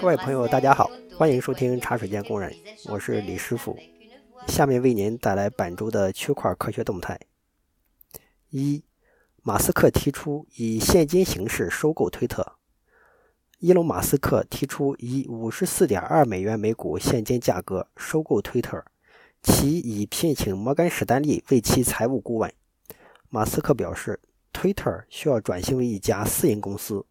各位朋友，大家好，欢迎收听茶水间工人，我是李师傅。下面为您带来本周的区块科学动态：一、马斯克提出以现金形式收购推特。伊隆·马斯克提出以五十四点二美元每股现金价格收购推特，其已聘请摩根士丹利为其财务顾问。马斯克表示，推特需要转型为一家私营公司，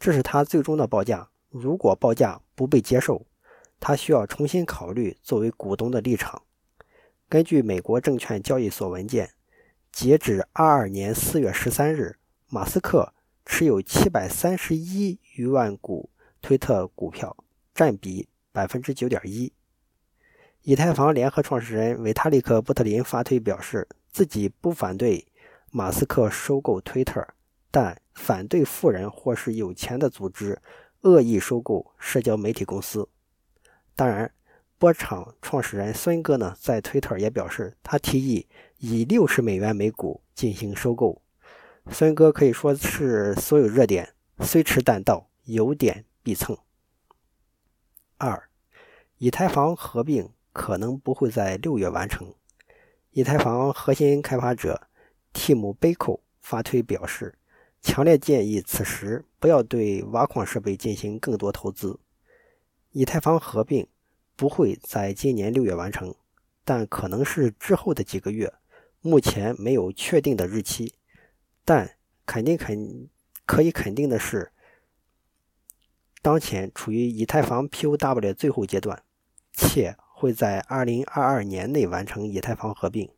这是他最终的报价。如果报价不被接受，他需要重新考虑作为股东的立场。根据美国证券交易所文件，截止二二年四月十三日，马斯克。持有七百三十一余万股推特股票，占比百分之九点一。以太坊联合创始人维塔利克·布特林发推表示，自己不反对马斯克收购推特，但反对富人或是有钱的组织恶意收购社交媒体公司。当然，波场创始人孙哥呢，在推特也表示，他提议以六十美元每股进行收购。孙哥可以说是所有热点虽迟但到，有点必蹭。二，以太坊合并可能不会在六月完成。以太坊核心开发者蒂姆·贝克发推表示，强烈建议此时不要对挖矿设备进行更多投资。以太坊合并不会在今年六月完成，但可能是之后的几个月，目前没有确定的日期。但肯定肯可以肯定的是，当前处于以太坊 POW 最后阶段，且会在2022年内完成以太坊合并。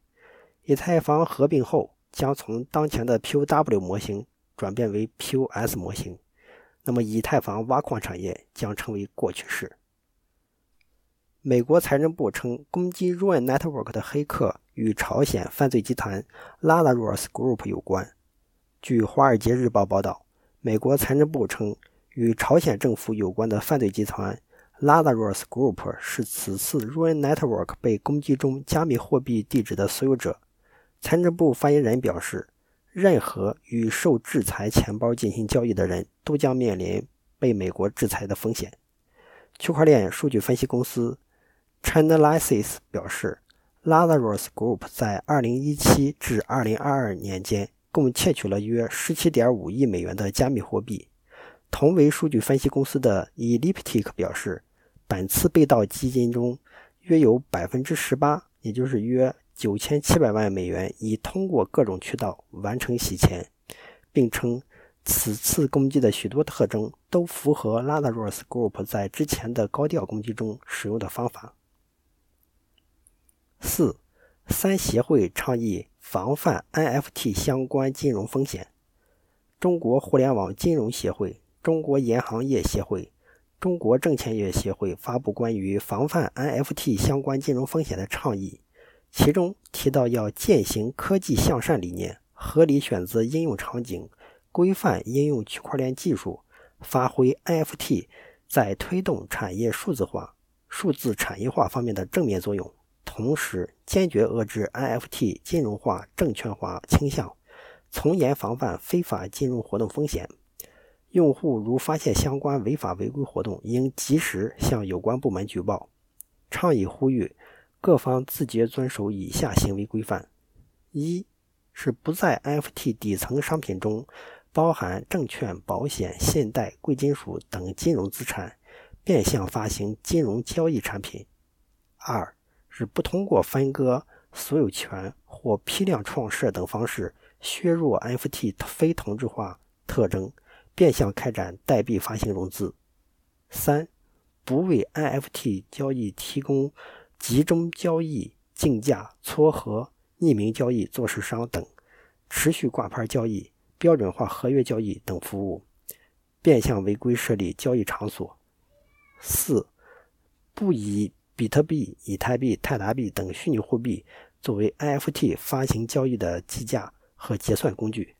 以太坊合并后，将从当前的 POW 模型转变为 POS 模型，那么以太坊挖矿产业将成为过去式。美国财政部称，攻击 Run Network 的黑客与朝鲜犯罪集团 Lazarus Group 有关。据《华尔街日报》报道，美国财政部称，与朝鲜政府有关的犯罪集团 Lazarus Group 是此次 Run Network 被攻击中加密货币地址的所有者。财政部发言人表示，任何与受制裁钱包进行交易的人都将面临被美国制裁的风险。区块链数据分析公司 Chainalysis 表示，Lazarus Group 在2017至2022年间。共窃取了约十七点五亿美元的加密货币。同为数据分析公司的 Elliptic 表示，本次被盗基金中约有百分之十八，也就是约九千七百万美元，已通过各种渠道完成洗钱，并称此次攻击的许多特征都符合 Lazarus Group 在之前的高调攻击中使用的方法。四三协会倡议。防范 NFT 相关金融风险。中国互联网金融协会、中国银行业协会、中国证券业协会发布关于防范 NFT 相关金融风险的倡议，其中提到要践行科技向善理念，合理选择应用场景，规范应用区块链技术，发挥 NFT 在推动产业数字化、数字产业化方面的正面作用。同时，坚决遏制 NFT 金融化、证券化倾向，从严防范非法金融活动风险。用户如发现相关违法违规活动，应及时向有关部门举报。倡议呼吁各方自觉遵守以下行为规范：一是不在 NFT 底层商品中包含证券、保险、信贷、贵金属等金融资产，变相发行金融交易产品；二。是不通过分割所有权或批量创设等方式削弱 NFT 非同质化特征，变相开展代币发行融资。三、不为 NFT 交易提供集中交易、竞价、撮合、匿名交易做市商等持续挂牌交易、标准化合约交易等服务，变相违规设立交易场所。四、不以比特币、以太币、泰达币等虚拟货币作为 NFT 发行交易的计价和结算工具。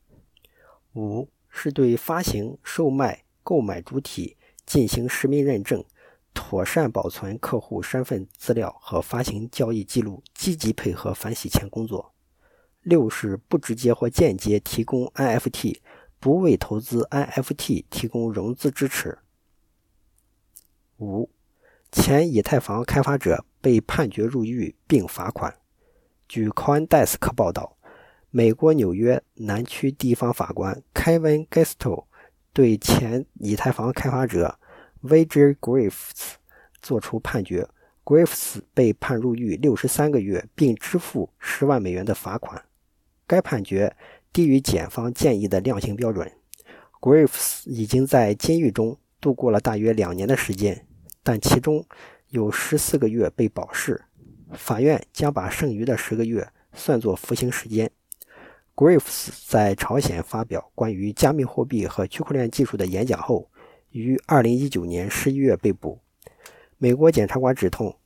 五是对发行、售卖、购买主体进行实名认证，妥善保存客户身份资料和发行交易记录，积极配合反洗钱工作。六是不直接或间接提供 NFT，不为投资 NFT 提供融资支持。五，前以太坊开发者被判决入狱并罚款。据 CoinDesk 报道，美国纽约南区地方法官 Kevin Gesto 对前以太坊开发者 Vijay Griffiths 作出判决，Griffiths 被判入狱六十三个月，并支付十万美元的罚款。该判决低于检方建议的量刑标准。Griffiths 已经在监狱中度过了大约两年的时间。但其中有十四个月被保释，法院将把剩余的十个月算作服刑时间。Griffiths 在朝鲜发表关于加密货币和区块链技术的演讲后，于2019年11月被捕。美国检察官指控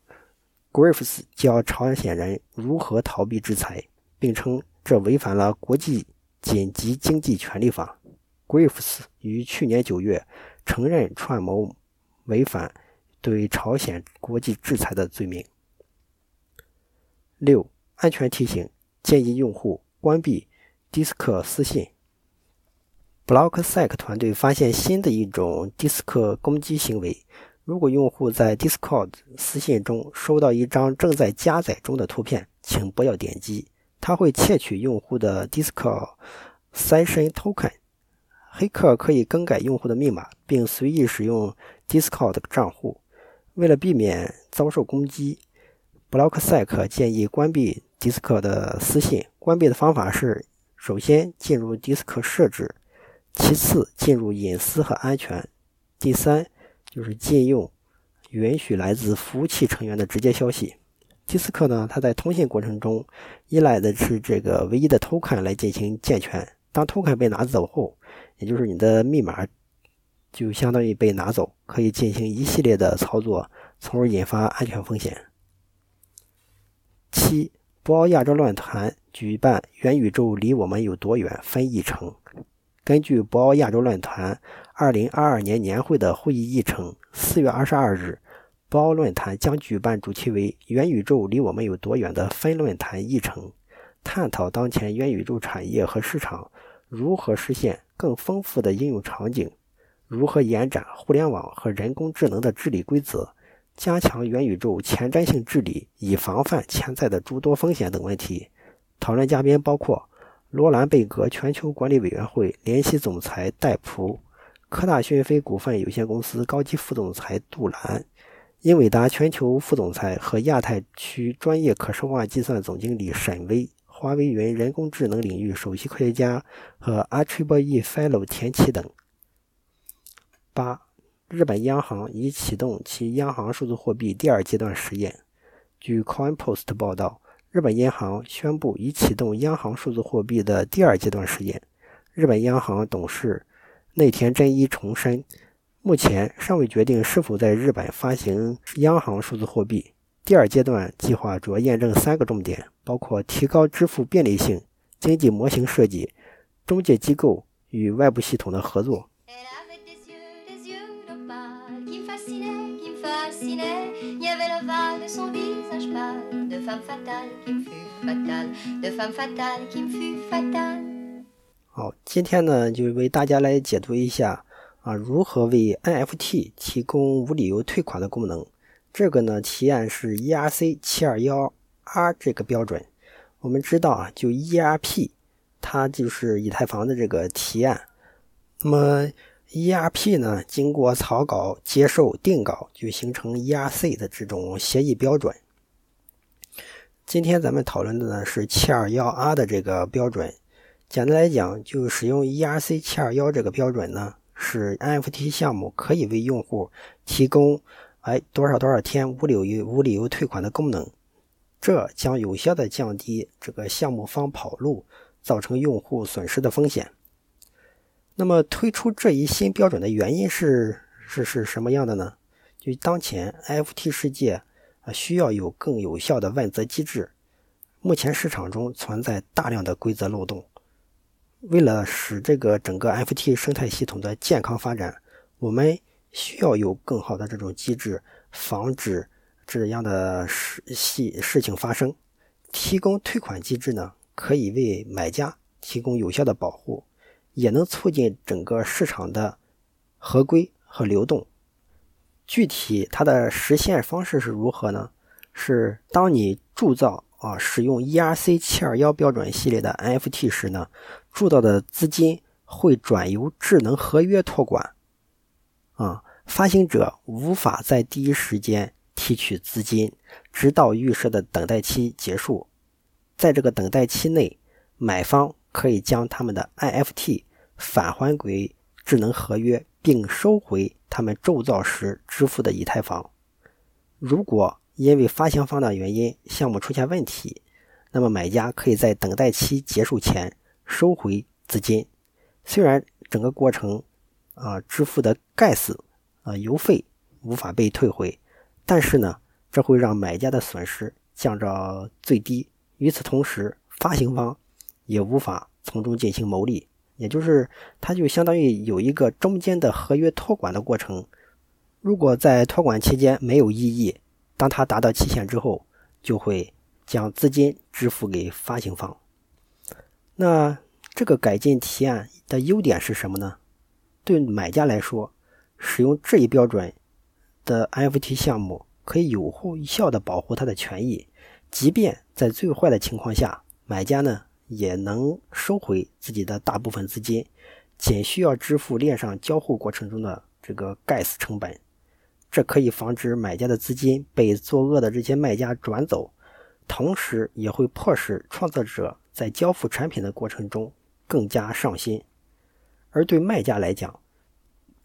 Graffs 教朝鲜人如何逃避制裁，并称这违反了国际紧急经济权利法。Graffs 于去年9月承认串谋违反。对朝鲜国际制裁的罪名。六、安全提醒：建议用户关闭 Disc 私信。BlockSec 团队发现新的一种 DISCO 攻击行为。如果用户在 Discord 私信中收到一张正在加载中的图片，请不要点击，它会窃取用户的 Discord Session Token。黑客可以更改用户的密码，并随意使用 Discord 账户。为了避免遭受攻击，BlockSec 建议关闭 Discord 的私信。关闭的方法是：首先进入 Discord 设置，其次进入隐私和安全，第三就是禁用允许来自服务器成员的直接消息。Discord 呢，它在通信过程中依赖的是这个唯一的 Token 来进行健全。当 Token 被拿走后，也就是你的密码。就相当于被拿走，可以进行一系列的操作，从而引发安全风险。七，博鳌亚洲论坛举办“元宇宙离我们有多远”分议程。根据博鳌亚洲论坛2022年年会的会议议程，4月22日，博鳌论坛将举办主题为“元宇宙离我们有多远”的分论坛议程，探讨当前元宇宙产业和市场如何实现更丰富的应用场景。如何延展互联网和人工智能的治理规则，加强元宇宙前瞻性治理，以防范潜在的诸多风险等问题。讨论嘉宾包括罗兰贝格全球管理委员会联席总裁戴普、科大讯飞股份有限公司高级副总裁杜兰、英伟达全球副总裁和亚太区专业可视化计算总经理沈威、华为云人工智能领域首席科学家和 Archibald Fellow 田奇等。八，日本央行已启动其央行数字货币第二阶段实验。据 CoinPost 报道，日本央行宣布已启动央行数字货币的第二阶段实验。日本央行董事内田真一重申，目前尚未决定是否在日本发行央行数字货币。第二阶段计划主要验证三个重点，包括提高支付便利性、经济模型设计、中介机构与外部系统的合作。好，今天呢就为大家来解读一下啊，如何为 NFT 提供无理由退款的功能。这个呢提案是 ERC 七二幺 R 这个标准。我们知道啊，就 ERP，它就是以太坊的这个提案。那么 ERP 呢，经过草稿、接受、定稿，就形成 ERC 的这种协议标准。今天咱们讨论的呢是 721R 的这个标准。简单来讲，就使用 ERC 721这个标准呢，使 NFT 项目可以为用户提供哎多少多少天无理由无理由退款的功能。这将有效的降低这个项目方跑路造成用户损失的风险。那么推出这一新标准的原因是是是什么样的呢？就当前 FT 世界啊需要有更有效的问责机制，目前市场中存在大量的规则漏洞。为了使这个整个 FT 生态系统的健康发展，我们需要有更好的这种机制，防止这样的事系事情发生。提供退款机制呢，可以为买家提供有效的保护。也能促进整个市场的合规和流动。具体它的实现方式是如何呢？是当你铸造啊使用 ERC 七二幺标准系列的 NFT 时呢，铸造的资金会转由智能合约托管，啊，发行者无法在第一时间提取资金，直到预设的等待期结束。在这个等待期内，买方可以将他们的 IFT 返还给智能合约，并收回他们铸造时支付的以太坊。如果因为发行方的原因项目出现问题，那么买家可以在等待期结束前收回资金。虽然整个过程啊支付的 gas 啊邮费无法被退回，但是呢，这会让买家的损失降到最低。与此同时，发行方也无法从中进行牟利，也就是它就相当于有一个中间的合约托管的过程。如果在托管期间没有异议，当它达到期限之后，就会将资金支付给发行方。那这个改进提案的优点是什么呢？对买家来说，使用这一标准的 NFT 项目可以有效的保护他的权益。即便在最坏的情况下，买家呢也能收回自己的大部分资金，仅需要支付链上交互过程中的这个 gas 成本。这可以防止买家的资金被作恶的这些卖家转走，同时也会迫使创作者在交付产品的过程中更加上心。而对卖家来讲，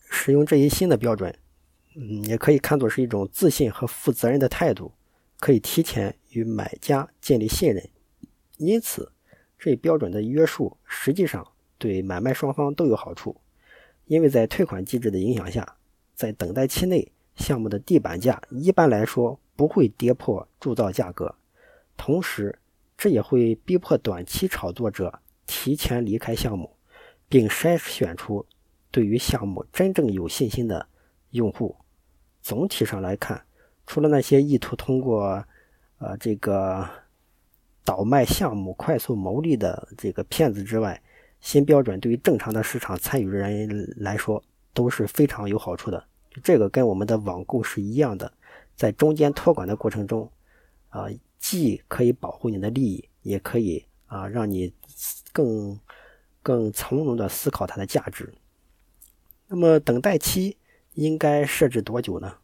使用这一新的标准，嗯，也可以看作是一种自信和负责任的态度。可以提前与买家建立信任，因此这标准的约束实际上对买卖双方都有好处。因为在退款机制的影响下，在等待期内，项目的地板价一般来说不会跌破铸造价格，同时这也会逼迫短期炒作者提前离开项目，并筛选出对于项目真正有信心的用户。总体上来看。除了那些意图通过，呃，这个倒卖项目快速牟利的这个骗子之外，新标准对于正常的市场参与人来说都是非常有好处的。这个跟我们的网购是一样的，在中间托管的过程中，啊，既可以保护你的利益，也可以啊让你更更从容的思考它的价值。那么等待期应该设置多久呢？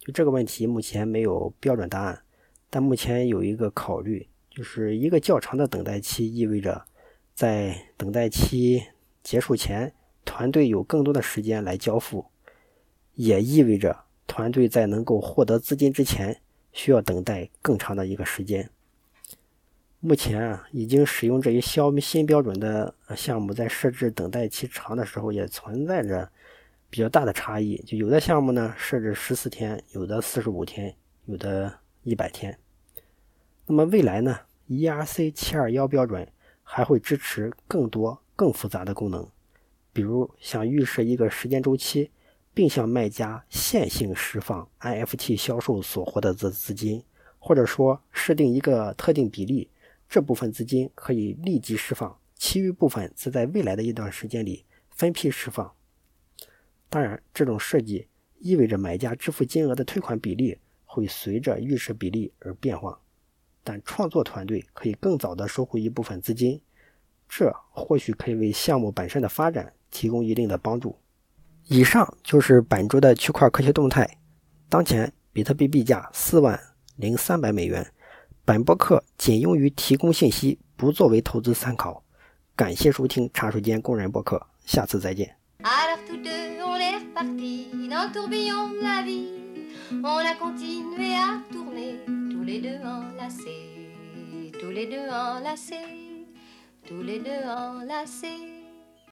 就这个问题，目前没有标准答案，但目前有一个考虑，就是一个较长的等待期意味着，在等待期结束前，团队有更多的时间来交付，也意味着团队在能够获得资金之前，需要等待更长的一个时间。目前啊，已经使用这一消新标准的项目，在设置等待期长的时候，也存在着。比较大的差异，就有的项目呢设置十四天，有的四十五天，有的一百天。那么未来呢，ERC 七二幺标准还会支持更多更复杂的功能，比如想预设一个时间周期，并向卖家线性释放 NFT 销售所获得的资金，或者说设定一个特定比例，这部分资金可以立即释放，其余部分则在未来的一段时间里分批释放。当然，这种设计意味着买家支付金额的退款比例会随着预设比例而变化，但创作团队可以更早地收回一部分资金，这或许可以为项目本身的发展提供一定的帮助。以上就是本周的区块科学动态。当前比特币币价四万零三百美元。本播客仅用于提供信息，不作为投资参考。感谢收听茶水间工人播客，下次再见。Tous les deux enlacés, tous les deux enlacés, tous les deux enlacés.